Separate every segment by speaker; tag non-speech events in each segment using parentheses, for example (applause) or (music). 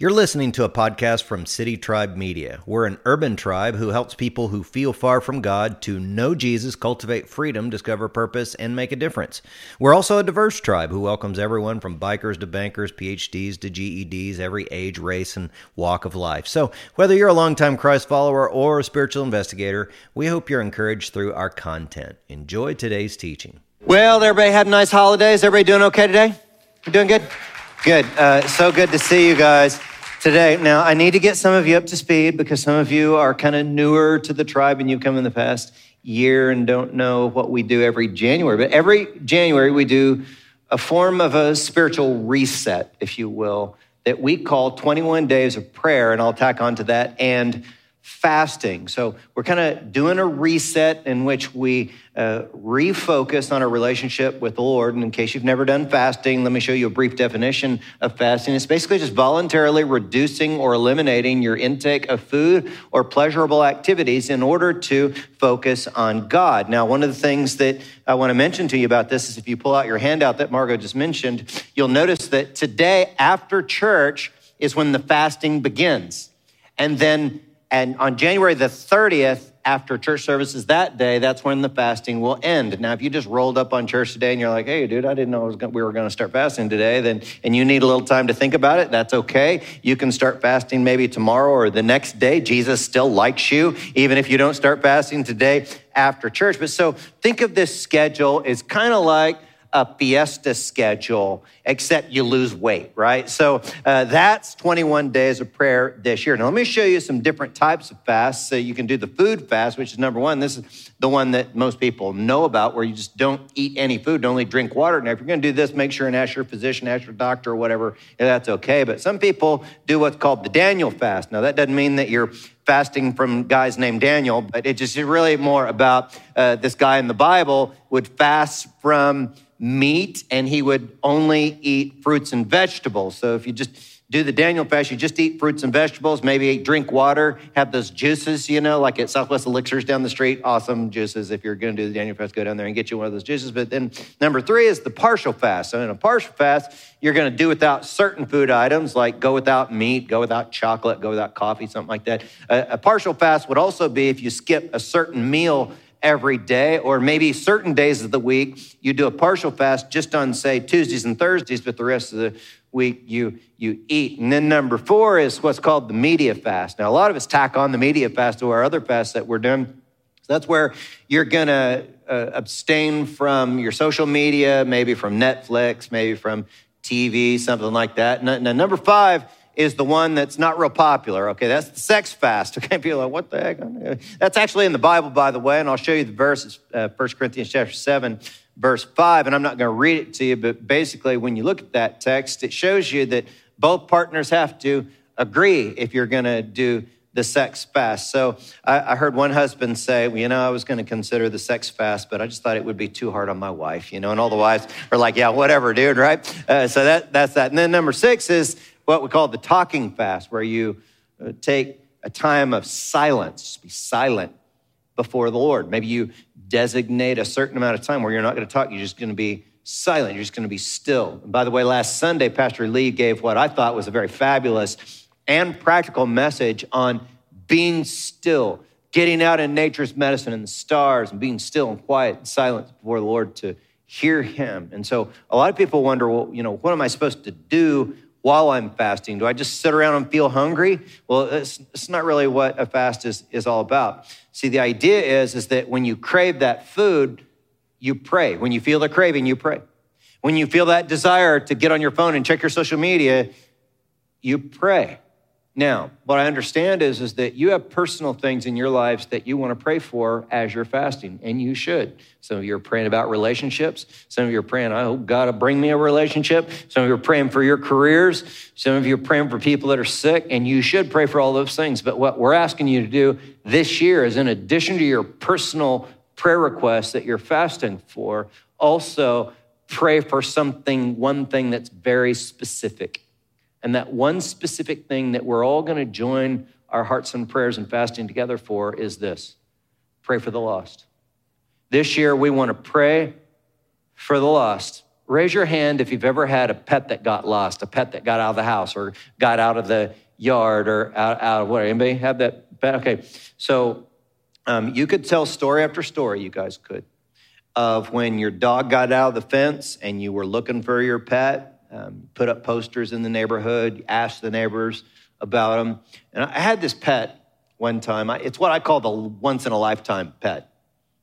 Speaker 1: You're listening to a podcast from City Tribe Media. We're an urban tribe who helps people who feel far from God to know Jesus, cultivate freedom, discover purpose, and make a difference. We're also a diverse tribe who welcomes everyone from bikers to bankers, PhDs to GEDs, every age, race, and walk of life. So, whether you're a longtime Christ follower or a spiritual investigator, we hope you're encouraged through our content. Enjoy today's teaching.
Speaker 2: Well, everybody had nice holidays. Everybody doing okay today? You doing good? Good. Uh, so good to see you guys today. Now, I need to get some of you up to speed because some of you are kind of newer to the tribe and you've come in the past year and don't know what we do every January. But every January, we do a form of a spiritual reset, if you will, that we call 21 days of prayer. And I'll tack onto that and fasting. So we're kind of doing a reset in which we uh, refocus on our relationship with the Lord. And in case you've never done fasting, let me show you a brief definition of fasting. It's basically just voluntarily reducing or eliminating your intake of food or pleasurable activities in order to focus on God. Now, one of the things that I want to mention to you about this is if you pull out your handout that Margot just mentioned, you'll notice that today after church is when the fasting begins. And then and on January the 30th, after church services that day, that's when the fasting will end. Now, if you just rolled up on church today and you're like, hey, dude, I didn't know gonna, we were going to start fasting today, then, and you need a little time to think about it, that's okay. You can start fasting maybe tomorrow or the next day. Jesus still likes you, even if you don't start fasting today after church. But so think of this schedule as kind of like, a fiesta schedule, except you lose weight, right? So uh, that's 21 days of prayer this year. Now, let me show you some different types of fasts. So you can do the food fast, which is number one. This is the one that most people know about, where you just don't eat any food, only drink water. Now, if you're going to do this, make sure and ask your physician, ask your doctor, or whatever, that's okay. But some people do what's called the Daniel fast. Now, that doesn't mean that you're fasting from guys named Daniel, but it just is really more about uh, this guy in the Bible would fast from meat and he would only eat fruits and vegetables. So if you just do the Daniel fast, you just eat fruits and vegetables, maybe drink water, have those juices, you know, like at Southwest Elixirs down the street. Awesome juices. If you're going to do the Daniel fast, go down there and get you one of those juices. But then number three is the partial fast. So in a partial fast, you're going to do without certain food items, like go without meat, go without chocolate, go without coffee, something like that. A, a partial fast would also be if you skip a certain meal every day, or maybe certain days of the week, you do a partial fast just on, say, Tuesdays and Thursdays, but the rest of the week you, you eat. And then number four is what's called the media fast. Now, a lot of us tack on the media fast to our other fasts that we're doing. So that's where you're gonna uh, abstain from your social media, maybe from Netflix, maybe from TV, something like that. Now, number five, is the one that's not real popular. Okay, that's the sex fast. (laughs) Okay, people are like, what the heck? That's actually in the Bible, by the way, and I'll show you the verses, uh, 1 Corinthians chapter 7, verse 5, and I'm not going to read it to you, but basically, when you look at that text, it shows you that both partners have to agree if you're going to do the sex fast. So I, I, heard one husband say, well, you know, I was going to consider the sex fast, but I just thought it would be too hard on my wife, you know, and all the wives are like, yeah, whatever, dude, right? Uh, so that, that's that. And then number six is what we call the talking fast, where you uh, take a time of silence, just be silent before the Lord. Maybe you designate a certain amount of time where you're not going to talk, you're just going to be silent, you're just going to be still. And by the way, last Sunday, Pastor Lee gave what I thought was a very fabulous and practical message on being still, getting out in nature's medicine and the stars and being still and quiet and silent before the Lord to hear Him. And so a lot of people wonder, well, you know, what am I supposed to do while I'm fasting? Do I just sit around and feel hungry? Well, it's, it's not really what a fast is, is all about. See, the idea is, is that when you crave that food, you pray. When you feel the craving, you pray. When you feel that desire to get on your phone and check your social media, you pray. Now, what I understand is, is that you have personal things in your lives that you want to pray for as you're fasting, and you should. Some of you are praying about relationships. Some of you are praying, I hope God will bring me a relationship. Some of you are praying for your careers. Some of you are praying for people that are sick, and you should pray for all those things. But what we're asking you to do this year is, in addition to your personal prayer requests that you're fasting for, also pray for something, one thing that's very specific and that one specific thing that we're all going to join our hearts and prayers and fasting together for is this pray for the lost. This year, we want to pray for the lost Raise your hand if you've ever had a pet that got lost, a pet that got out of the house or got out of the yard or out, out of what? Anybody have that pet? Okay, so um, you could tell story after story, you guys could, of when your dog got out of the fence and you were looking for your pet, um, put up posters in the neighborhood, asked the neighbors about them. And I had this pet one time. It's what I call the once in a lifetime pet.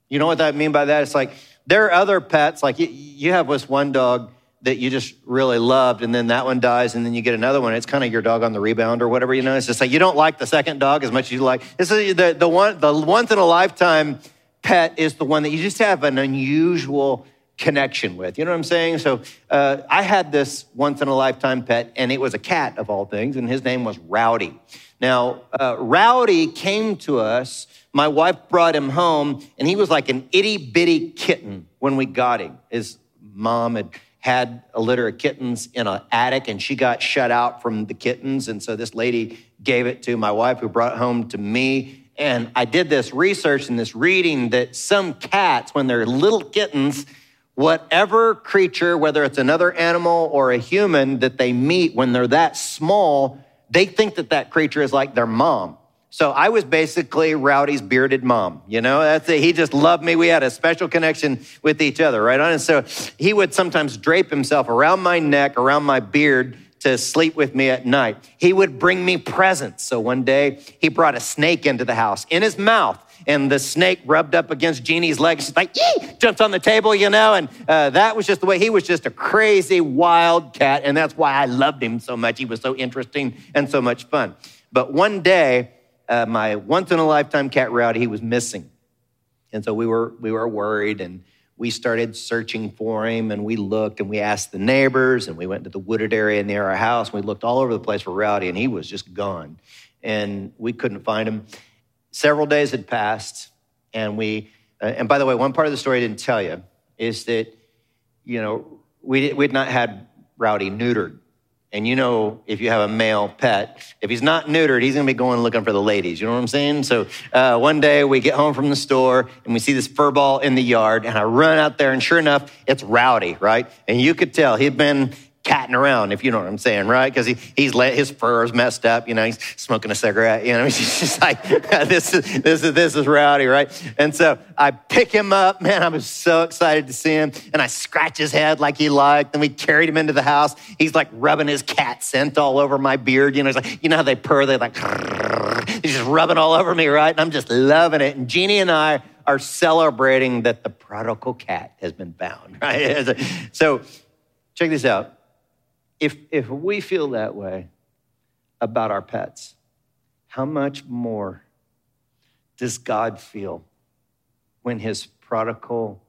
Speaker 2: You know what I mean by that? It's like there are other pets, like you have this one dog that you just really loved, and then that one dies, and then you get another one. It's kind of your dog on the rebound or whatever, you know. It's just like you don't like the second dog as much as you like. This is the, the one, the once in a lifetime pet is the one that you just have an unusual connection with. You know what I'm saying? So uh, I had this once in a lifetime pet, and it was a cat of all things, and his name was Rowdy. Now, uh, Rowdy came to us my wife brought him home, and he was like an itty bitty kitten when we got him. His mom had had a litter of kittens in an attic, and she got shut out from the kittens. And so this lady gave it to my wife, who brought it home to me. And I did this research and this reading that some cats, when they're little kittens, whatever creature, whether it's another animal or a human that they meet when they're that small, they think that that creature is like their mom. So I was basically Rowdy's bearded mom. You know, that's it. He just loved me. We had a special connection with each other, right on. And so he would sometimes drape himself around my neck, around my beard to sleep with me at night. He would bring me presents. So one day he brought a snake into the house in his mouth. And the snake rubbed up against Jeannie's leg. She's like, yee, jumps on the table, you know. And uh, that was just the way he was just a crazy wild cat. And that's why I loved him so much. He was so interesting and so much fun. But one day, uh, my once in a lifetime cat Rowdy, he was missing. And so we were, we were worried and we started searching for him and we looked and we asked the neighbors and we went to the wooded area near our house and we looked all over the place for Rowdy and he was just gone. And we couldn't find him. Several days had passed and we, uh, and by the way, one part of the story I didn't tell you is that, you know, we, we'd not had Rowdy neutered and you know, if you have a male pet, if he's not neutered, he's gonna be going looking for the ladies. You know what I'm saying? So uh, one day we get home from the store and we see this fur ball in the yard, and I run out there, and sure enough, it's Rowdy, right? And you could tell he'd been catting around, if you know what I'm saying, right? Because he, he's let his fur is messed up. You know, he's smoking a cigarette. You know, (laughs) he's just like (laughs) this is this is this is rowdy, right? And so I pick him up. Man, I was so excited to see him, and I scratch his head like he liked. And we carried him into the house. He's like rubbing his cat scent all over my beard. You know, he's like, you know how they purr? They like (laughs) he's just rubbing all over me, right? And I'm just loving it. And Jeannie and I are celebrating that the prodigal cat has been found, right? So check this out if, if we feel that way about our pets, how much more does God feel when his prodigal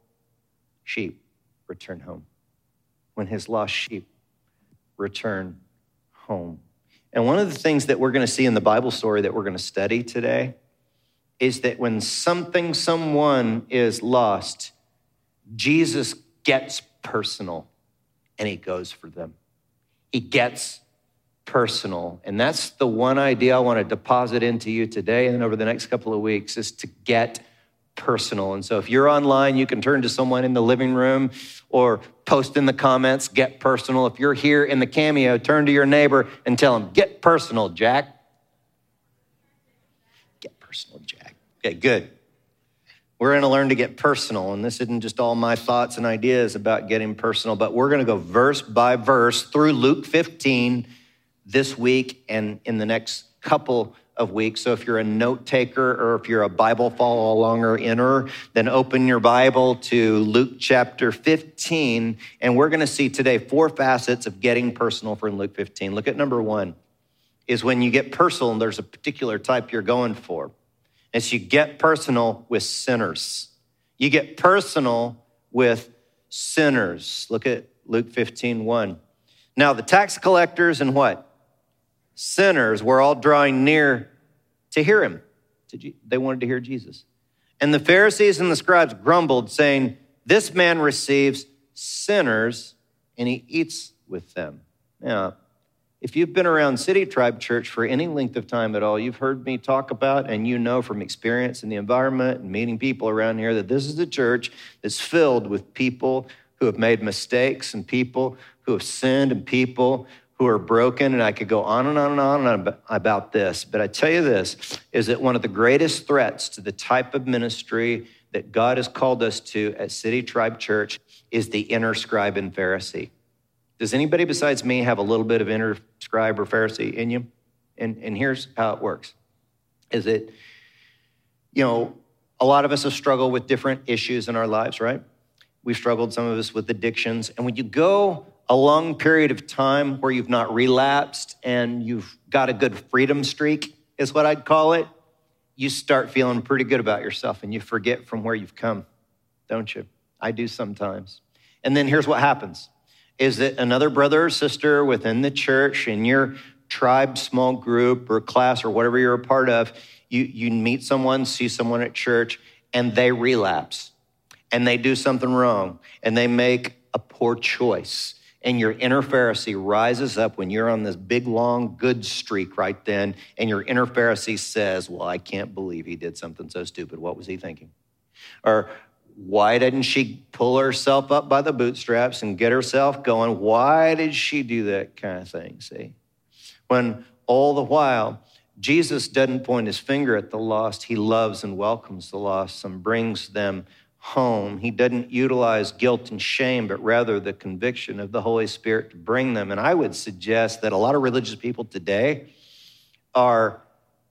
Speaker 2: sheep return home? When his lost sheep return home? And one of the things that we're going to see in the Bible story that we're going to study today is that when something, someone is lost, Jesus gets personal and he goes for them it gets personal. And that's the one idea I want to deposit into you today and over the next couple of weeks is to get personal. And so if you're online, you can turn to someone in the living room or post in the comments, get personal. If you're here in the cameo, turn to your neighbor and tell them, get personal, Jack. Get personal, Jack. Okay, good. We're going to learn to get personal. And this isn't just all my thoughts and ideas about getting personal, but we're going to go verse by verse through Luke 15 this week and in the next couple of weeks. So if you're a note taker or if you're a Bible follow along or inner, then open your Bible to Luke chapter 15. And we're going to see today four facets of getting personal from Luke 15. Look at number one is when you get personal and there's a particular type you're going for is you get personal with sinners. You get personal with sinners. Look at Luke 15, 1. Now, the tax collectors and what? Sinners were all drawing near to hear him. They wanted to hear Jesus. And the Pharisees and the scribes grumbled, saying, This man receives sinners and he eats with them. Now, if you've been around City Tribe Church for any length of time at all, you've heard me talk about, and you know from experience in the environment and meeting people around here, that this is a church that's filled with people who have made mistakes and people who have sinned and people who are broken. And I could go on and on and on about this. But I tell you this is that one of the greatest threats to the type of ministry that God has called us to at City Tribe Church is the inner scribe and Pharisee. Does anybody besides me have a little bit of inner scribe or Pharisee in you? And, and here's how it works is it, you know, a lot of us have struggled with different issues in our lives, right? We've struggled, some of us, with addictions. And when you go a long period of time where you've not relapsed and you've got a good freedom streak, is what I'd call it, you start feeling pretty good about yourself and you forget from where you've come, don't you? I do sometimes. And then here's what happens is that another brother or sister within the church in your tribe, small group, or class, or whatever you're a part of, you, you meet someone, see someone at church, and they relapse and they do something wrong and they make a poor choice. And your inner Pharisee rises up when you're on this big, long, good streak right then, and your inner Pharisee says, Well, I can't believe he did something so stupid. What was he thinking? Or, why didn't she pull herself up by the bootstraps and get herself going? Why did she do that kind of thing? See? When all the while, Jesus doesn't point his finger at the lost, he loves and welcomes the lost and brings them home. He doesn't utilize guilt and shame, but rather the conviction of the Holy Spirit to bring them. And I would suggest that a lot of religious people today are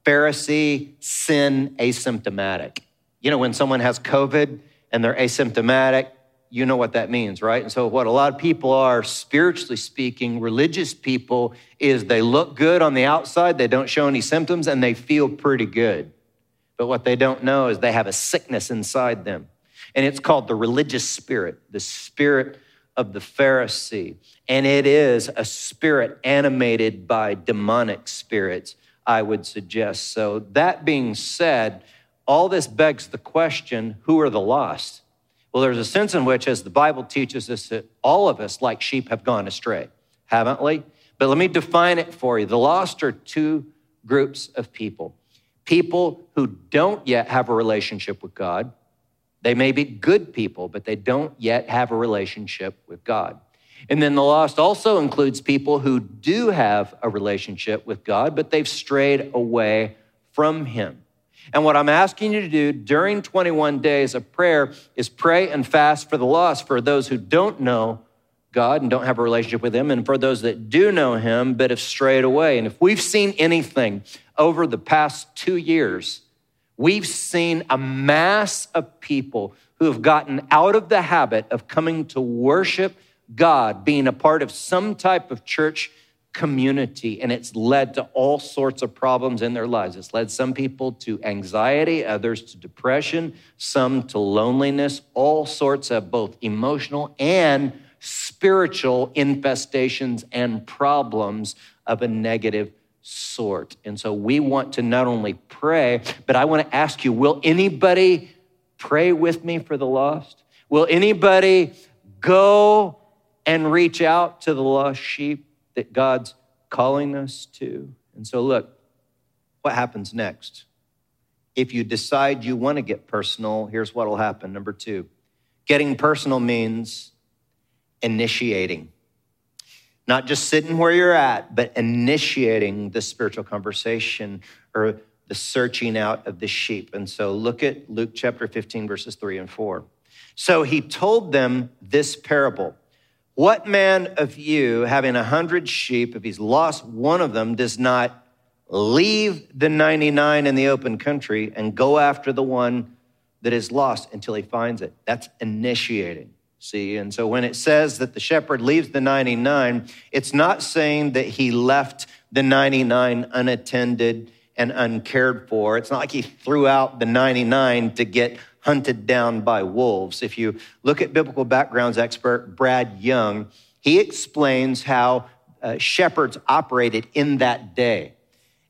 Speaker 2: Pharisee sin asymptomatic. You know, when someone has COVID and they're asymptomatic, you know what that means, right? And so, what a lot of people are, spiritually speaking, religious people, is they look good on the outside, they don't show any symptoms, and they feel pretty good. But what they don't know is they have a sickness inside them. And it's called the religious spirit, the spirit of the Pharisee. And it is a spirit animated by demonic spirits, I would suggest. So, that being said, all this begs the question who are the lost? Well, there's a sense in which, as the Bible teaches us, that all of us, like sheep, have gone astray, haven't we? But let me define it for you. The lost are two groups of people people who don't yet have a relationship with God. They may be good people, but they don't yet have a relationship with God. And then the lost also includes people who do have a relationship with God, but they've strayed away from Him. And what I'm asking you to do during 21 days of prayer is pray and fast for the lost, for those who don't know God and don't have a relationship with Him, and for those that do know Him but have strayed away. And if we've seen anything over the past two years, we've seen a mass of people who have gotten out of the habit of coming to worship God, being a part of some type of church community, and it's led to all sorts of problems in their lives. It's led some people to anxiety, others to depression, some to loneliness, all sorts of both emotional and spiritual infestations and problems of a negative sort. And so we want to not only pray, but I want to ask you will anybody pray with me for the lost? Will anybody go and reach out to the lost sheep? That God's calling us to. And so, look, what happens next? If you decide you want to get personal, here's what will happen. Number two, getting personal means initiating. Not just sitting where you're at, but initiating the spiritual conversation or the searching out of the sheep. And so look at Luke chapter 15, verses 3 and 4. So he told them this parable. What man of you, having a hundred sheep, if he's lost one of them, does not leave the 99 in the open country and go after the one that is lost until he finds it? That's initiating. See, and so when it says that the shepherd leaves the 99, it's not saying that he left the 99 unattended and uncared for. It's not like he threw out the 99 to get hunted down by wolves. If you look at biblical backgrounds expert Brad Young, he explains how uh, shepherds operated in that day.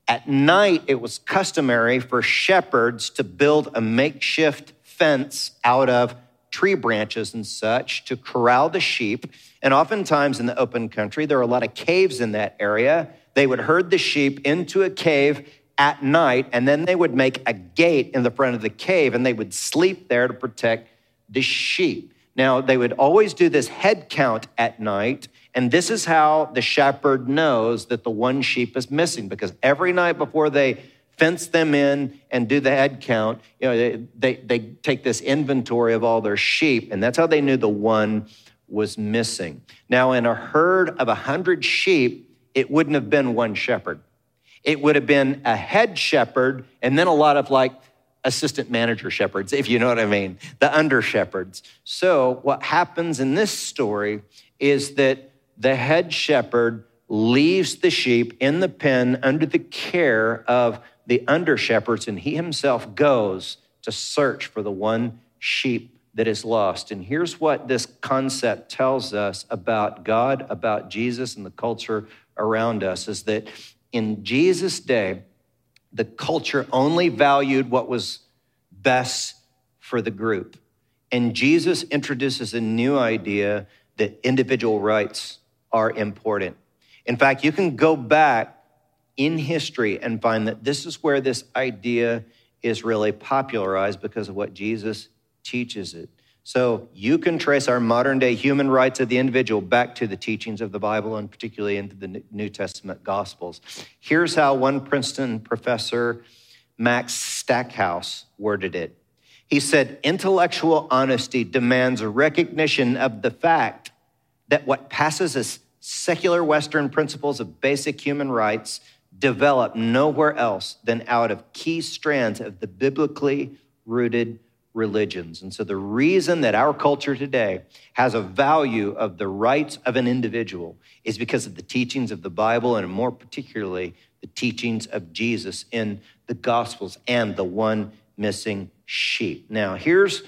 Speaker 2: At night, it was customary for shepherds to build a makeshift fence out of tree branches and such to corral the sheep. And oftentimes in the open country, there are a lot of caves in that area. They would herd the sheep into a cave at night, and then they would make a gate in the front of the cave and they would sleep there to protect the sheep. Now, they would always do this head count at night, and this is how the shepherd knows that the one sheep is missing because every night before they fence them in and do the head count, you know, they, they, they take this inventory of all their sheep, and that's how they knew the one was missing. Now, in a herd of a hundred sheep, it wouldn't have been one shepherd. It would have been a head shepherd and then a lot of like assistant manager shepherds, if you know what I mean, the under shepherds. So, what happens in this story is that the head shepherd leaves the sheep in the pen under the care of the under shepherds, and he himself goes to search for the one sheep that is lost. And here's what this concept tells us about God, about Jesus, and the culture around us is that in Jesus' day, the culture only valued what was best for the group. And Jesus introduces a new idea that individual rights are important. In fact, you can go back in history and find that this is where this idea is really popularized because of what Jesus teaches it. So you can trace our modern day human rights of the individual back to the teachings of the Bible and particularly into the New Testament Gospels. Here's how one Princeton professor, Max Stackhouse, worded it. He said, Intellectual honesty demands a recognition of the fact that what passes as secular Western principles of basic human rights develop nowhere else than out of key strands of the biblically rooted religions. And so, the reason that our culture today has a value of the rights of an individual is because of the teachings of the Bible, and more particularly, the teachings of Jesus in the Gospels and the one missing sheep. Now, here's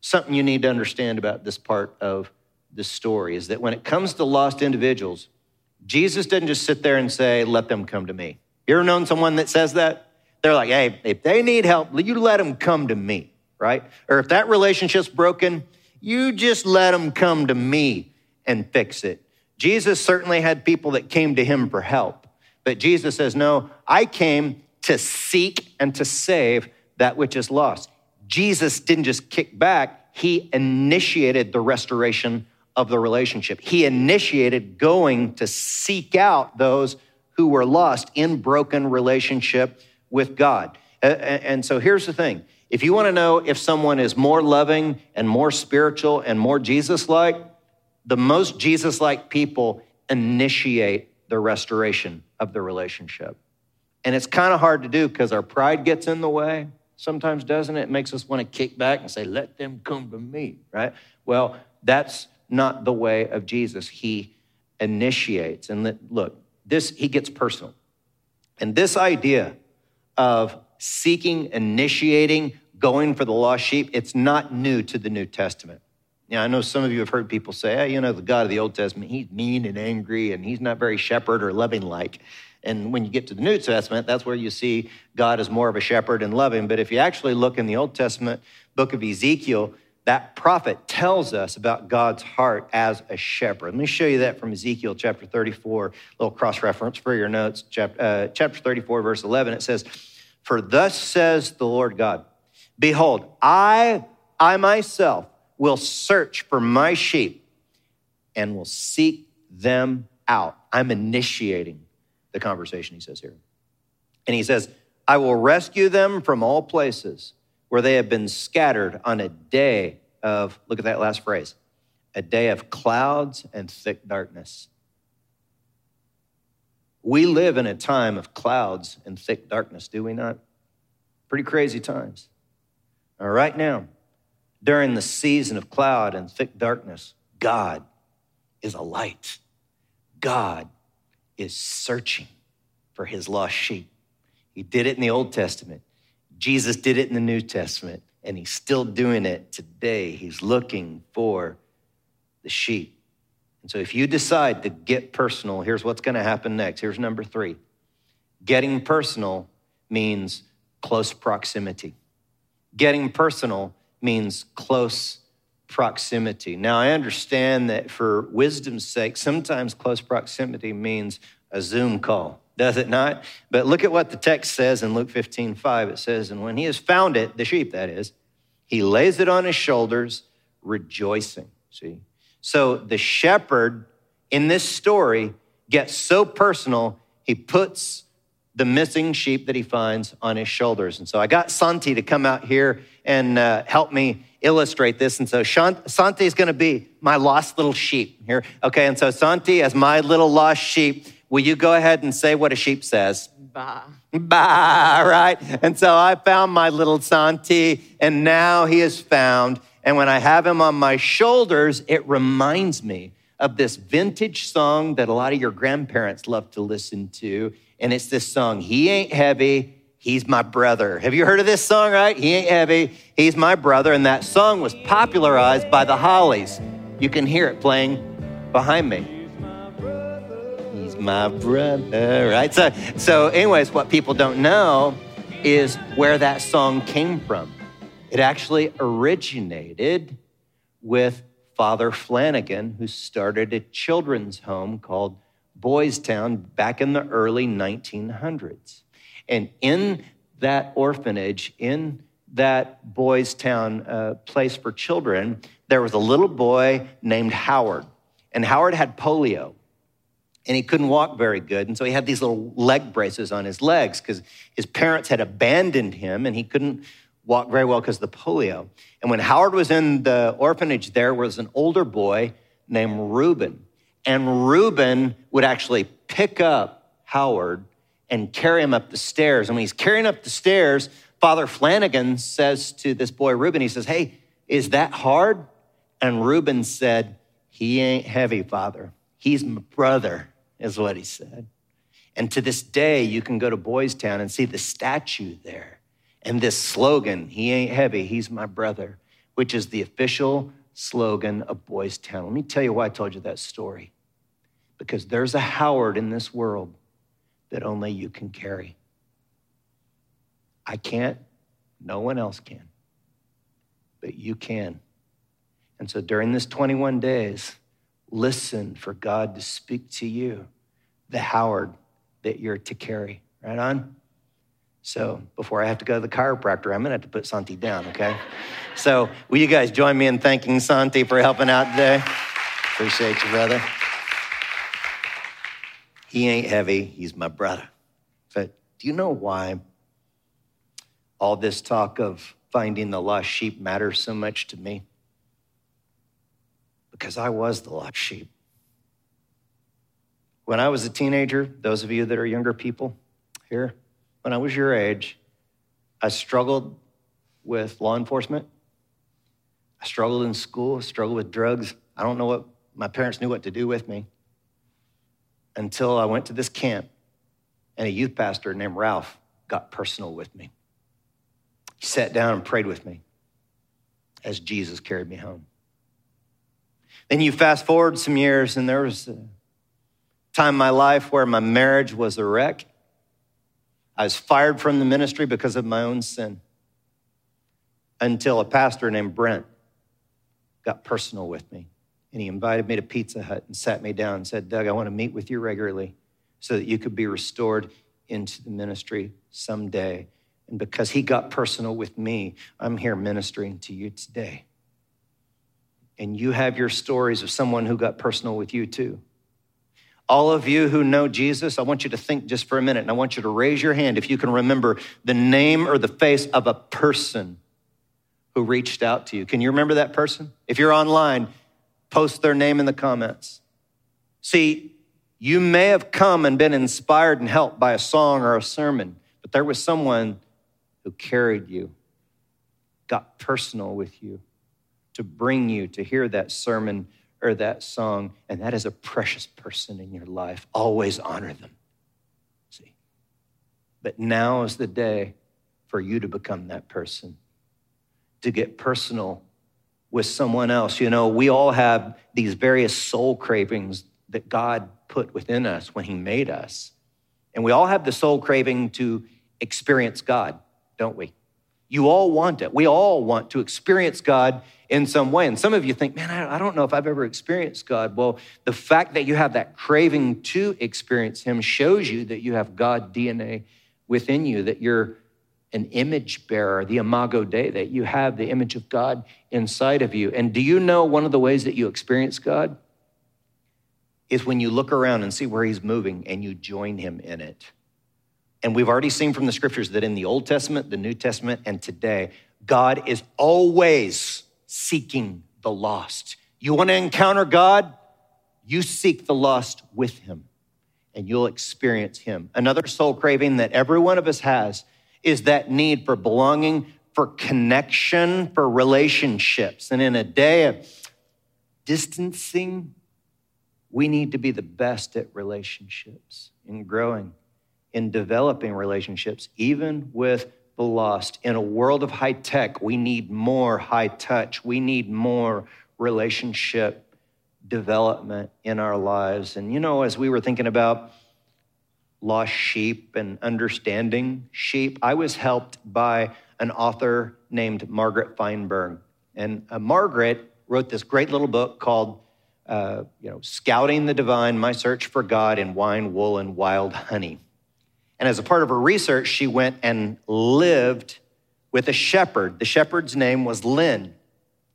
Speaker 2: something you need to understand about this part of the story is that when it comes to lost individuals, Jesus doesn't just sit there and say, Let them come to me. You ever known someone that says that? They're like, hey, if they need help, you let them come to me, right? Or if that relationship's broken, you just let them come to me and fix it. Jesus certainly had people that came to him for help, but Jesus says, no, I came to seek and to save that which is lost. Jesus didn't just kick back, he initiated the restoration of the relationship. He initiated going to seek out those who were lost in broken relationship with God. And so here's the thing if you want to know if someone is more loving and more spiritual and more Jesus like, the most Jesus like people initiate the restoration of the relationship. And it's kind of hard to do because our pride gets in the way sometimes, doesn't it? It makes us want to kick back and say, let them come to me, right? Well, that's not the way of Jesus. He initiates. And look, this, he gets personal. And this idea of seeking, initiating, going for the lost sheep, it's not new to the New Testament. Yeah, I know some of you have heard people say, hey, you know, the God of the Old Testament, he's mean and angry and he's not very shepherd or loving like. And when you get to the New Testament, that's where you see God as more of a shepherd and loving. But if you actually look in the Old Testament book of Ezekiel, that prophet tells us about God's heart as a shepherd. Let me show you that from Ezekiel chapter 34, a little cross reference for your notes. Chapter, uh, chapter 34, verse 11, it says, For thus says the Lord God, Behold, I, I myself will search for my sheep and will seek them out. I'm initiating the conversation, he says here. And he says, I will rescue them from all places where they have been scattered on a day of, look at that last phrase, a day of clouds and thick darkness. We live in a time of clouds and thick darkness, do we not? Pretty crazy times. Now, right now, during the season of cloud and thick darkness, God is a light. God is searching for his lost sheep. He did it in the Old Testament. Jesus did it in the New Testament, and he's still doing it today. He's looking for the sheep. And so, if you decide to get personal, here's what's going to happen next. Here's number three getting personal means close proximity. Getting personal means close proximity. Now, I understand that for wisdom's sake, sometimes close proximity means a Zoom call does it not? But look at what the text says in Luke 15, 5. It says, And when he has found it, the sheep that is, he lays it on his shoulders, rejoicing. See? So the shepherd in this story gets so personal, he puts the missing sheep that he finds on his shoulders. And so I got Santi to come out here and uh, help me illustrate this. And so Santi is going to be my lost little sheep here. Okay. And so Santi, as my little lost sheep, will you go ahead and say what a sheep says?
Speaker 3: Bah.
Speaker 2: Bah, right? And so I found my little Santi, and now he is found. And when I have him on my shoulders, it reminds me of this vintage song that a lot of your grandparents love to listen to. And it's this song, He Ain't Heavy, He's My Brother. Have you heard of this song, right? He Ain't Heavy, He's My Brother. And that song was popularized by the Hollies. You can hear it playing behind me. My brother, right? So, so anyways, what people don't know is where that song came from. It actually originated with Father Flanagan, who started a children's home called Boys Town back in the early 1900s. And in that orphanage, in that Boys Town uh, place for children, there was a little boy named Howard. And Howard had polio and he couldn't walk very good. And so he had these little leg braces on his legs because his parents had abandoned him and he couldn't walk very well because of the polio. And when Howard was in the orphanage, there was an older boy named Reuben. And Reuben would actually pick up Howard and carry him up the stairs. And when he's carrying up the stairs, Father Flanagan says to this boy, Reuben, he says, Hey, is that hard? And Reuben said, He ain't heavy, Father. He's my brother, is what he said. And to this day, you can go to Boys Town and see the statue there and this slogan, He ain't heavy, He's my brother, which is the official slogan of Boys Town. Let me tell you why I told you that story. Because there's a Howard in this world that only you can carry. I can't, no one else can, but you can. And so during this 21 days, listen for God to speak to you, the Howard that you're to carry. Right on? So before I have to go to the chiropractor, I'm gonna have to put Santi down, okay? So will you guys join me in thanking Santi for helping out today? Appreciate you, brother. He ain't heavy, he's my brother. But do you know why all this talk of finding the lost sheep matters so much to me? Because I was the lost sheep. When I was a teenager, those of you that are younger people here, when I was your age, I struggled with law enforcement. I struggled in school, struggled with drugs. I don't know what my parents knew what to do with me until I went to this camp and a youth pastor named Ralph got personal with me. He sat down and prayed with me as Jesus carried me home. Then you fast forward some years, and there was a time in my life where my marriage was a wreck. I was fired from the ministry because of my own sin until a pastor named Brent got personal with me and he invited me to Pizza Hut and sat me down and said, Doug, I want to meet with you regularly so that you could be restored into the ministry someday. And because he got personal with me, I'm here ministering to you today. And you have your stories of someone who got personal with you too. All of you who know Jesus, I want you to think just for a minute and I want you to raise your hand if you can remember the name or the face of a person who reached out to you. Can you remember that person? If you're online, post their name in the comments. See, you may have come and been inspired and helped by a song or a sermon, but there was someone who carried you, got personal with you to bring you to hear that sermon or that song, and that is a precious person in your life. Always honor them. See? But now is the day for you to become that person, to get personal with someone else. You know, we all have these various soul cravings that God put within us when He made us. And we all have the soul craving to experience God, don't we? You all want it. We all want to experience God in some way. And some of you think, man, I don't know if I've ever experienced God. Well, the fact that you have that craving to experience Him shows you that you have God DNA within you, that you're an image bearer, the imago Dei, that you have the image of God inside of you. And do you know one of the ways that you experience God? Is when you look around and see where He's moving and you join Him in it. And we've already seen from the scriptures that in the Old Testament, the New Testament, and today, God is always seeking the lost. You want to encounter God? You seek the lost with Him and you'll experience Him. Another soul craving that every one of us has is that need for belonging, for connection, for relationships. And in a day of distancing, we need to be the best at relationships, in growing, in developing relationships, even with the lost. In a world of high tech, we need more high touch. We need more relationship development in our lives. And you know, as we were thinking about lost sheep and understanding sheep, I was helped by an author named Margaret Feinberg. And uh, Margaret wrote this great little book called, uh, you know, Scouting the Divine My Search for God in Wine, Wool, and Wild Honey. And as a part of her research, she went and lived with a shepherd. The shepherd's name was Lynn.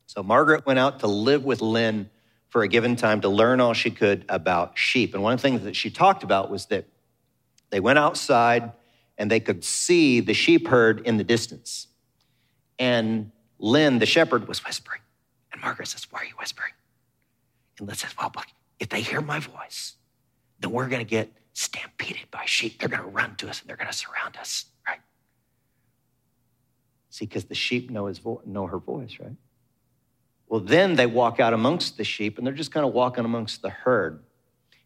Speaker 2: So Margaret went out to live with Lynn for a given time to learn all she could about sheep. And one of the things that she talked about was that they went outside and they could see the sheep herd in the distance. And Lynn, the shepherd, was whispering. And Margaret says, Why are you whispering? And Lynn says, Well, if they hear my voice, then we're going to get stampeded by sheep. They're going to run to us and they're going to surround us, right? See, because the sheep know, his vo- know her voice, right? Well, then they walk out amongst the sheep and they're just kind of walking amongst the herd.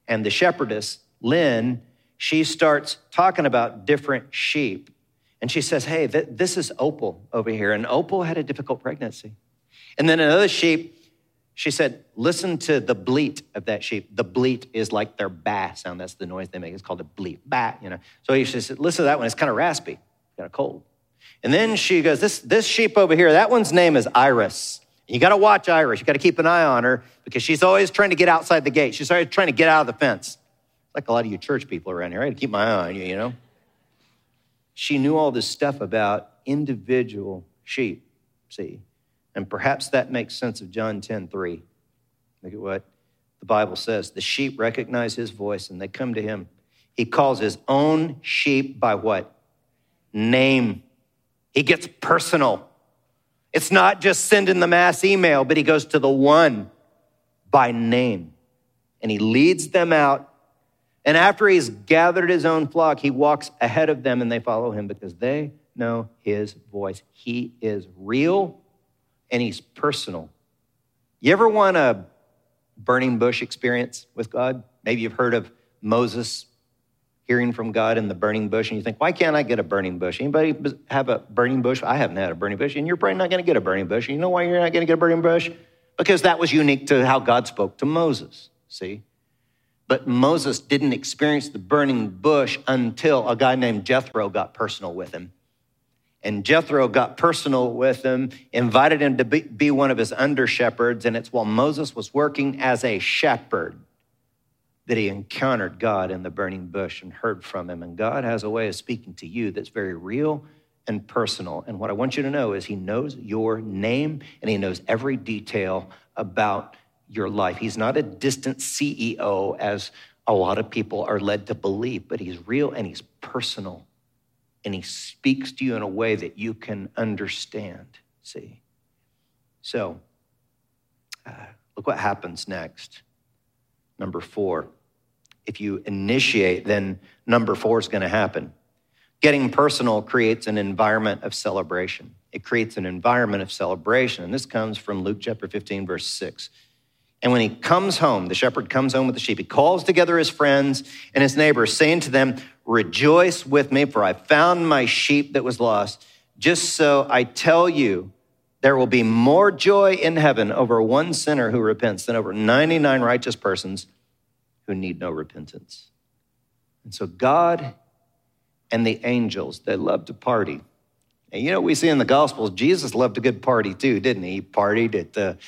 Speaker 2: And the shepherdess, Lynn, she starts talking about different sheep. And she says, Hey, th- this is Opal over here. And Opal had a difficult pregnancy. And then another sheep, she said, Listen to the bleat of that sheep. The bleat is like their ba sound. That's the noise they make. It's called a bleat, ba, you know. So she said, Listen to that one. It's kind of raspy, kind of cold. And then she goes, this, this sheep over here, that one's name is Iris. You got to watch Iris. You got to keep an eye on her because she's always trying to get outside the gate. She's always trying to get out of the fence like a lot of you church people around here. I had to keep my eye on you, you know? She knew all this stuff about individual sheep, see? And perhaps that makes sense of John 10 3. Look at what the Bible says. The sheep recognize his voice and they come to him. He calls his own sheep by what? Name. He gets personal. It's not just sending the mass email, but he goes to the one by name. And he leads them out and after he's gathered his own flock, he walks ahead of them and they follow him because they know his voice. He is real and he's personal. You ever want a burning bush experience with God? Maybe you've heard of Moses hearing from God in the burning bush and you think, why can't I get a burning bush? Anybody have a burning bush? I haven't had a burning bush and you're probably not going to get a burning bush. And you know why you're not going to get a burning bush? Because that was unique to how God spoke to Moses. See? But Moses didn't experience the burning bush until a guy named Jethro got personal with him. And Jethro got personal with him, invited him to be, be one of his under shepherds. And it's while Moses was working as a shepherd that he encountered God in the burning bush and heard from him. And God has a way of speaking to you that's very real and personal. And what I want you to know is he knows your name and he knows every detail about your life. He's not a distant CEO as a lot of people are led to believe, but he's real and he's personal. And he speaks to you in a way that you can understand. See? So, uh, look what happens next. Number four. If you initiate, then number four is going to happen. Getting personal creates an environment of celebration. It creates an environment of celebration. And this comes from Luke chapter 15, verse 6. And when he comes home, the shepherd comes home with the sheep, he calls together his friends and his neighbors, saying to them, Rejoice with me, for I found my sheep that was lost. Just so I tell you, there will be more joy in heaven over one sinner who repents than over 99 righteous persons who need no repentance. And so God and the angels, they love to party. And you know, we see in the Gospels, Jesus loved a good party too, didn't he? He partied at the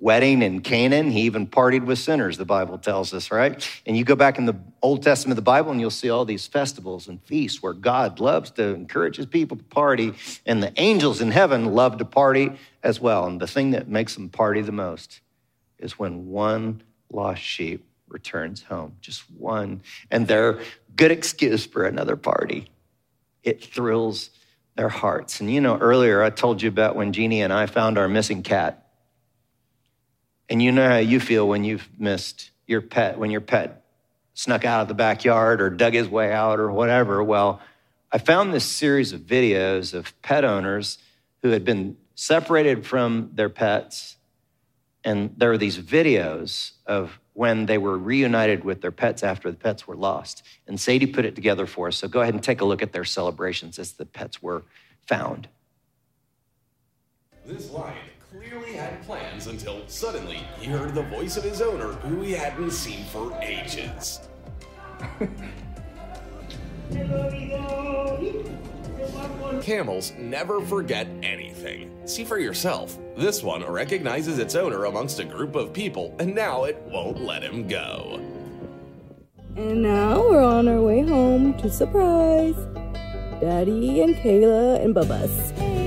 Speaker 2: wedding in Canaan. He even partied with sinners, the Bible tells us, right? And you go back in the Old Testament of the Bible and you'll see all these festivals and feasts where God loves to encourage his people to party, and the angels in heaven love to party as well. And the thing that makes them party the most is when one lost sheep returns home, just one, and they're good excuse for another party. It thrills their hearts. And you know, earlier I told you about when Jeannie and I found our missing cat. And you know how you feel when you've missed your pet, when your pet snuck out of the backyard or dug his way out or whatever. Well, I found this series of videos of pet owners who had been separated from their pets. And there are these videos of when they were reunited with their pets after the pets were lost. And Sadie put it together for us. So go ahead and take a look at their celebrations as the pets were found.
Speaker 3: This lion had plans until suddenly he heard the voice of his owner, who he hadn't seen for ages. Camels never forget anything. See for yourself. This one recognizes its owner amongst a group of people, and now it won't let him go.
Speaker 4: And now we're on our way home to surprise Daddy and Kayla and Bubba's.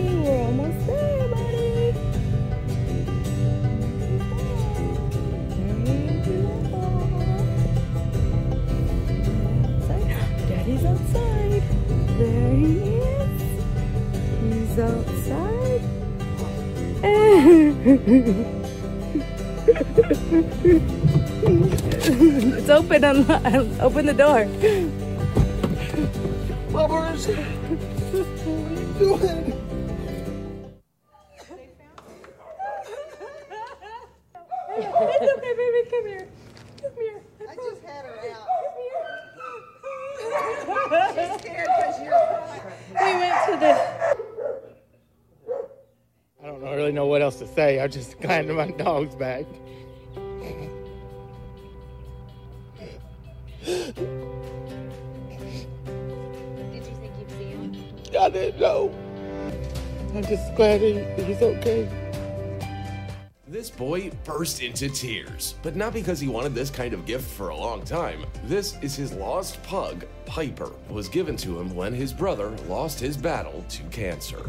Speaker 4: It's open. Un- (laughs) open the door.
Speaker 5: Bubbers, what are you doing?
Speaker 6: What else to say. I'm just glad that my dog's back.
Speaker 7: Did you think you'd see him?
Speaker 6: I didn't know. I'm just glad he, he's okay.
Speaker 3: This boy burst into tears, but not because he wanted this kind of gift for a long time. This is his lost pug, Piper, was given to him when his brother lost his battle to cancer.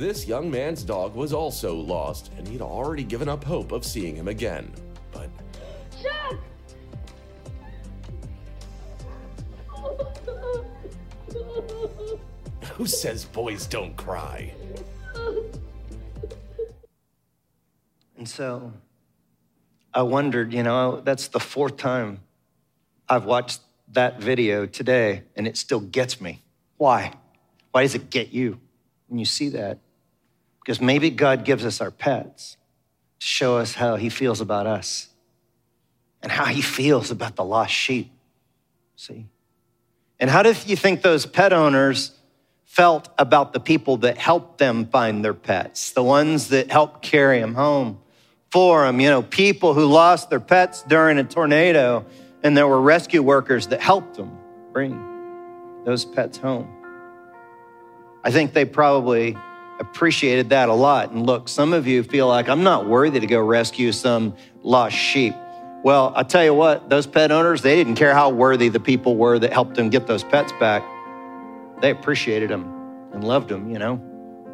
Speaker 3: This young man's dog was also lost, and he'd already given up hope of seeing him again. But who says boys don't cry?
Speaker 2: And so I wondered, you know, that's the fourth time I've watched that video today, and it still gets me. Why? Why does it get you when you see that? Because maybe God gives us our pets to show us how he feels about us and how he feels about the lost sheep. See? And how do you think those pet owners felt about the people that helped them find their pets, the ones that helped carry them home for them? You know, people who lost their pets during a tornado, and there were rescue workers that helped them bring those pets home. I think they probably appreciated that a lot. And look, some of you feel like I'm not worthy to go rescue some lost sheep. Well, I tell you what, those pet owners, they didn't care how worthy the people were that helped them get those pets back. They appreciated them and loved them, you know.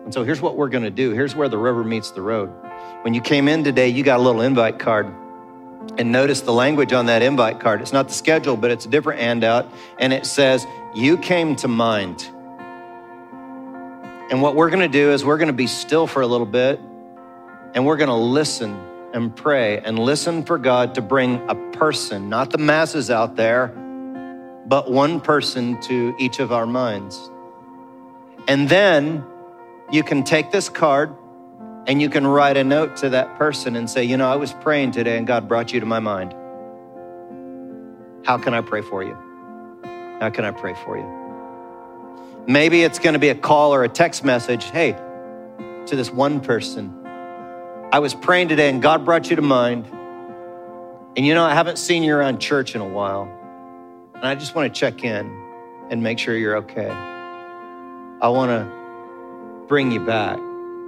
Speaker 2: And so here's what we're going to do. Here's where the rubber meets the road. When you came in today, you got a little invite card. And notice the language on that invite card. It's not the schedule, but it's a different handout. And it says, You came to mind. And what we're going to do is we're going to be still for a little bit and we're going to listen and pray and listen for God to bring a person, not the masses out there, but one person to each of our minds. And then you can take this card and you can write a note to that person and say, You know, I was praying today and God brought you to my mind. How can I pray for you? How can I pray for you? Maybe it's going to be a call or a text message. Hey, to this one person. I was praying today and God brought you to mind. And you know, I haven't seen you around church in a while. And I just want to check in and make sure you're okay. I want to bring you back.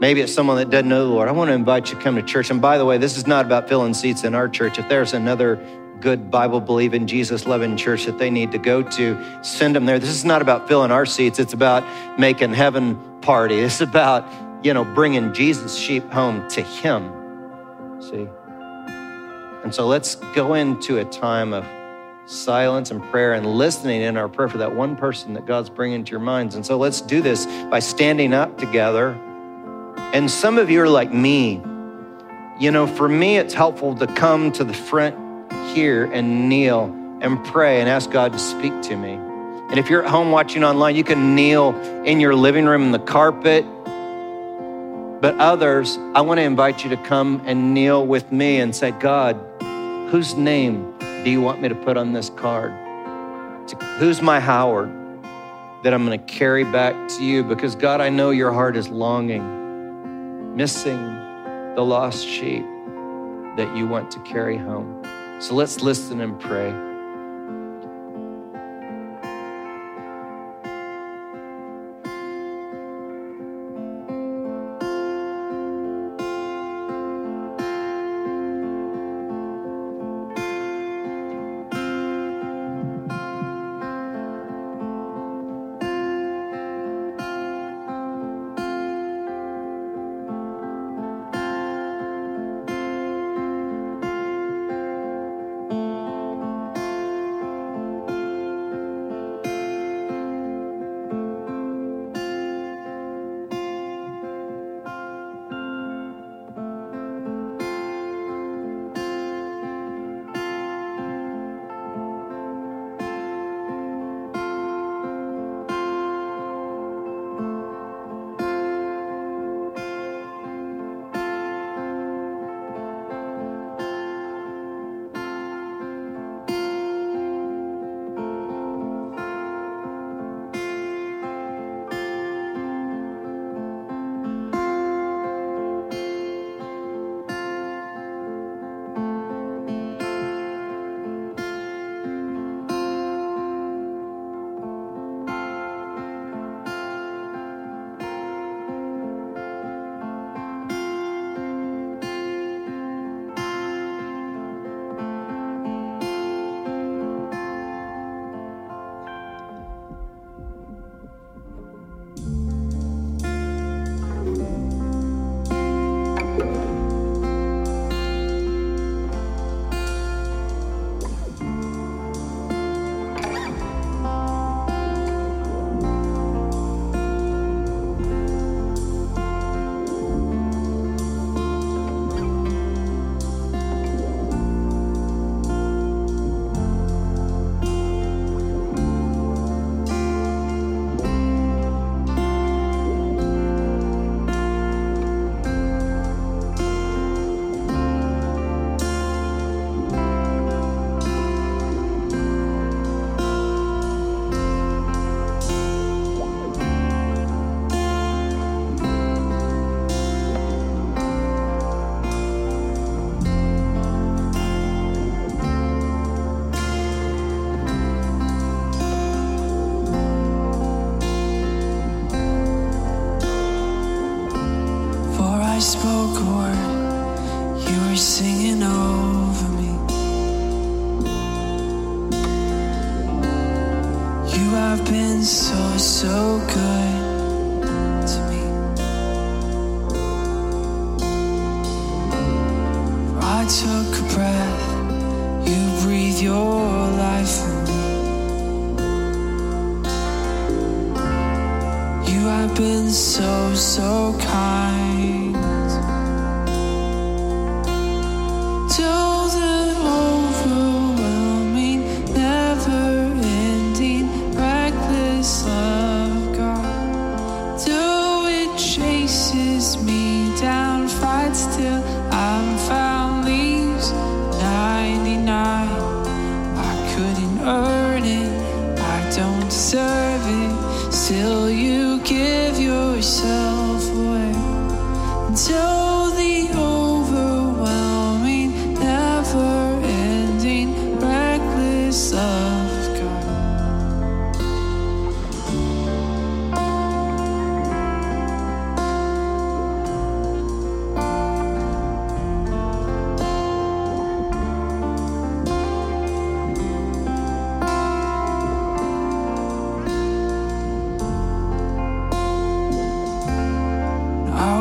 Speaker 2: Maybe it's someone that doesn't know the Lord. I want to invite you to come to church. And by the way, this is not about filling seats in our church. If there's another good Bible believing, Jesus loving church that they need to go to, send them there. This is not about filling our seats. It's about making heaven party. (laughs) It's about, you know, bringing Jesus' sheep home to Him. See? And so let's go into a time of silence and prayer and listening in our prayer for that one person that God's bringing to your minds. And so let's do this by standing up together. And some of you are like me. You know, for me, it's helpful to come to the front here and kneel and pray and ask God to speak to me. And if you're at home watching online, you can kneel in your living room in the carpet. But others, I want to invite you to come and kneel with me and say, God, whose name do you want me to put on this card? Who's my Howard that I'm going to carry back to you? Because God, I know your heart is longing, missing the lost sheep that you want to carry home. So let's listen and pray.
Speaker 8: Love God.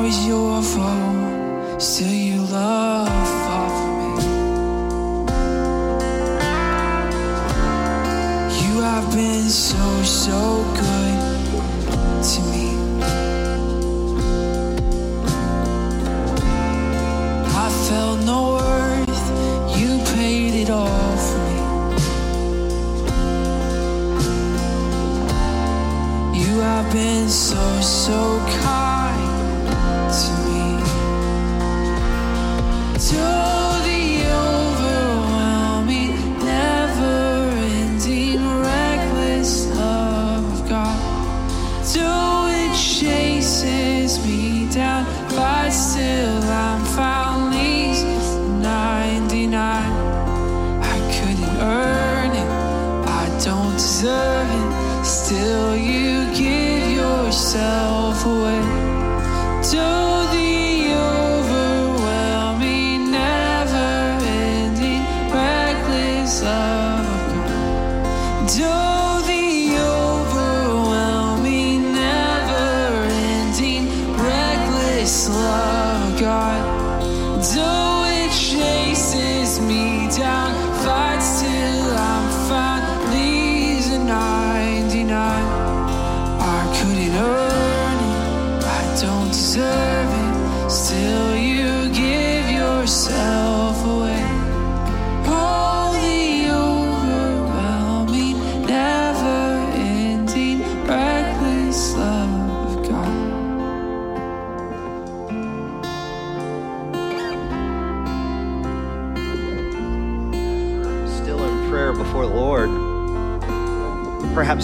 Speaker 8: always your fault. Still, you love far from me. You have been so, so.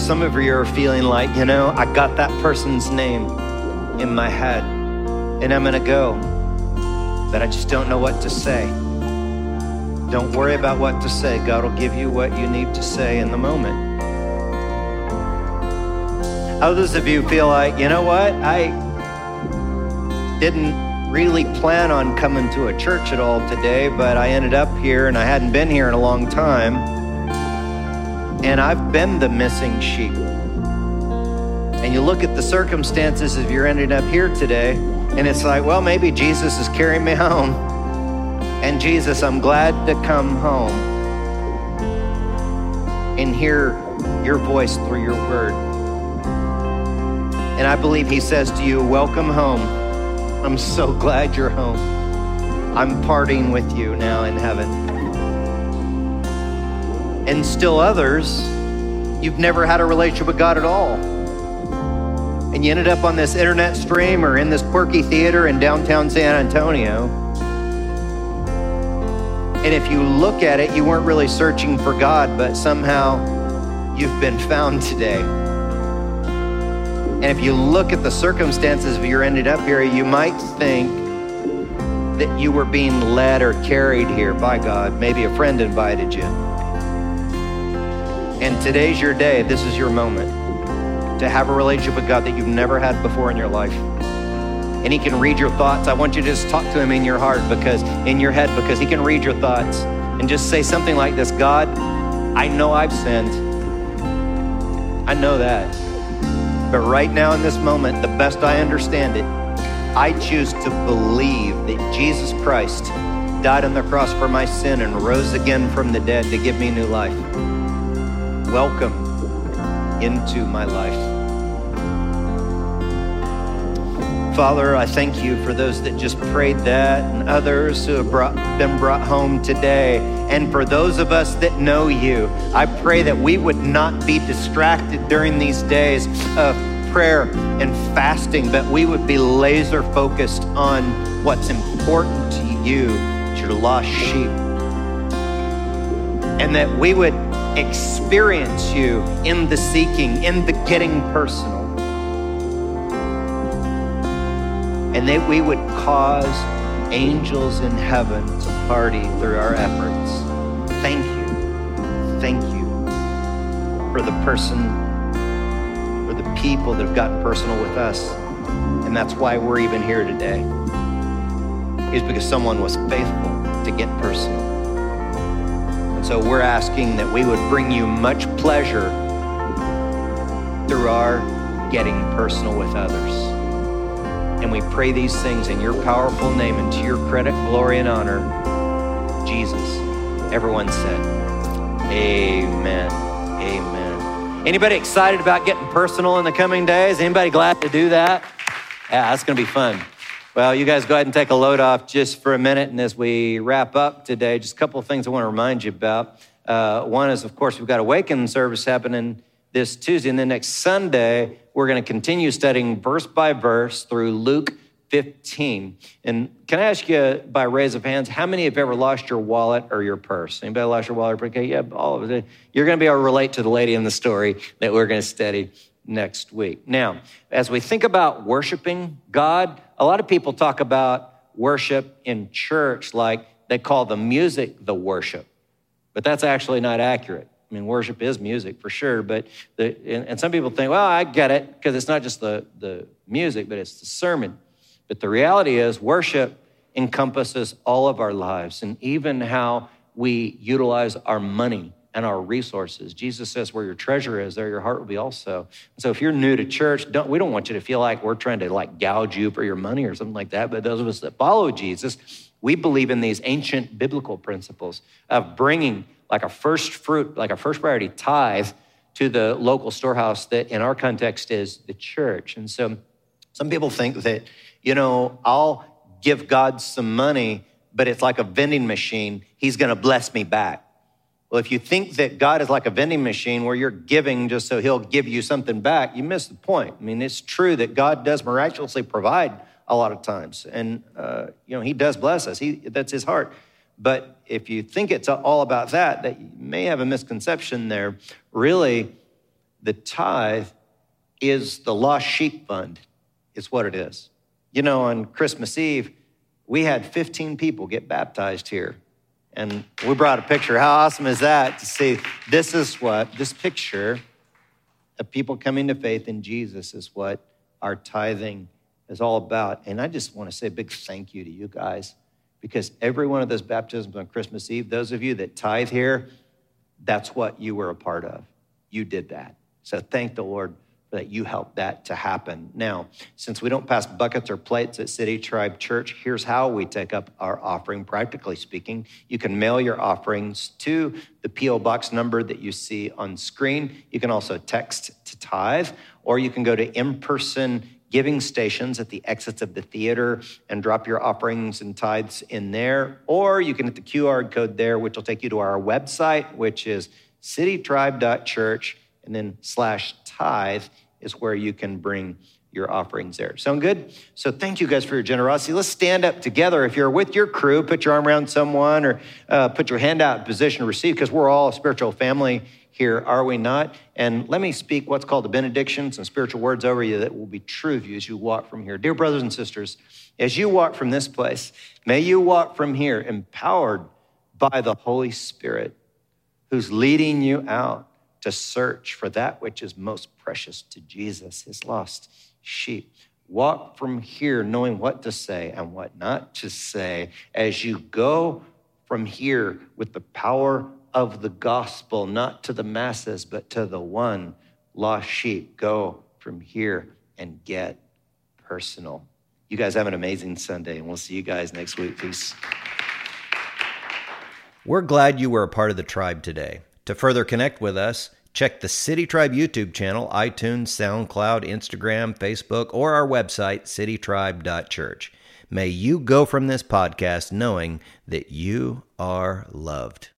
Speaker 2: Some of you are feeling like, you know, I got that person's name in my head and I'm going to go, but I just don't know what to say. Don't worry about what to say. God will give you what you need to say in the moment. Others of you feel like, you know what? I didn't really plan on coming to a church at all today, but I ended up here and I hadn't been here in a long time. And I've been the missing sheep. And you look at the circumstances of you're ending up here today, and it's like, well, maybe Jesus is carrying me home. And Jesus, I'm glad to come home and hear your voice through your word. And I believe he says to you, Welcome home. I'm so (laughs) glad you're home. I'm parting with you now in heaven. And still others, you've never had a relationship with God at all. And you ended up on this internet stream or in this quirky theater in downtown San Antonio. And if you look at it, you weren't really searching for God, but somehow you've been found today. And if you look at the circumstances of your ended up here, you might think that you were being led or carried here by God. Maybe a friend invited you. And today's your day. This is your moment to have a relationship with God that you've never had before in your life. And He can read your thoughts. I want you to just talk to Him in your heart because, in your head, because He can read your thoughts. And just say something like this God, I know I've sinned. I know that. But right now, in this moment, the best I understand it, I choose to believe that Jesus Christ died on the cross for my sin and rose again from the dead to give me new life. Welcome into my life. Father, I thank you for those that just prayed that and others who have brought, been brought home today. And for those of us that know you, I pray that we would not be distracted during these days of prayer and fasting, but we would be laser focused on what's important to you, your lost sheep. And that we would experience you in the seeking, in the getting personal. and that we would cause angels in heaven to party through our efforts. Thank you. Thank you for the person, for the people that have gotten personal with us. And that's why we're even here today, is because someone was faithful to get personal. So we're asking that we would bring you much pleasure through our getting personal with others. And we pray these things in your powerful name and to your credit, glory, and honor, Jesus. Everyone said, Amen. Amen. Anybody excited about getting personal in the coming days? Anybody glad to do that? Yeah, that's going to be fun. Well, you guys go ahead and take a load off just for a minute. And as we wrap up today, just a couple of things I want to remind you about. Uh, one is, of course, we've got Awaken service happening this Tuesday. And then next Sunday, we're going to continue studying verse by verse through Luke 15. And can I ask you by raise of hands, how many have ever lost your wallet or your purse? Anybody lost your wallet? Okay, yeah, all of it. You're going to be able to relate to the lady in the story that we're going to study next week. Now, as we think about worshiping God, a lot of people talk about worship in church like they call the music the worship, but that's actually not accurate. I mean, worship is music for sure, but the, and, and some people think, well, I get it because it's not just the, the music, but it's the sermon. But the reality is, worship encompasses all of our lives and even how we utilize our money and our resources. Jesus says, where your treasure is, there your heart will be also. So if you're new to church, don't, we don't want you to feel like we're trying to like gouge you for your money or something like that. But those of us that follow Jesus, we believe in these ancient biblical principles of bringing like a first fruit, like a first priority tithe to the local storehouse that in our context is the church. And so some people think that you know, I'll give God some money, but it's like a vending machine. He's going to bless me back. Well, if you think that God is like a vending machine where you're giving just so he'll give you something back, you miss the point. I mean, it's true that God does miraculously provide a lot of times. And, uh, you know, he does bless us. He, that's his heart. But if you think it's all about that, that you may have a misconception there. Really, the tithe is the lost sheep fund, it's what it is. You know, on Christmas Eve, we had 15 people get baptized here. And we brought a picture. How awesome is that to see? This is what, this picture of people coming to faith in Jesus is what our tithing is all about. And I just want to say a big thank you to you guys because every one of those baptisms on Christmas Eve, those of you that tithe here, that's what you were a part of. You did that. So thank the Lord that you help that to happen. Now, since we don't pass buckets or plates at City Tribe Church, here's how we take up our offering, practically speaking. You can mail your offerings to the P.O. Box number that you see on screen. You can also text to tithe, or you can go to in person giving stations at the exits of the theater and drop your offerings and tithes in there. Or you can hit the QR code there, which will take you to our website, which is citytribe.church and then slash tithe is where you can bring your offerings there. Sound good? So thank you guys for your generosity. Let's stand up together. If you're with your crew, put your arm around someone or uh, put your hand out in position to receive because we're all a spiritual family here, are we not? And let me speak what's called the benediction, some spiritual words over you that will be true of you as you walk from here. Dear brothers and sisters, as you walk from this place, may you walk from here empowered by the Holy Spirit who's leading you out to search for that which is most precious to Jesus, his lost sheep. Walk from here knowing what to say and what not to say as you go from here with the power of the gospel, not to the masses, but to the one lost sheep. Go from here and get personal. You guys have an amazing Sunday, and we'll see you guys next week. Peace.
Speaker 1: We're glad you were a part of the tribe today. To further connect with us, check the City Tribe YouTube channel, iTunes, SoundCloud, Instagram, Facebook, or our website, citytribe.church. May you go from this podcast knowing that you are loved.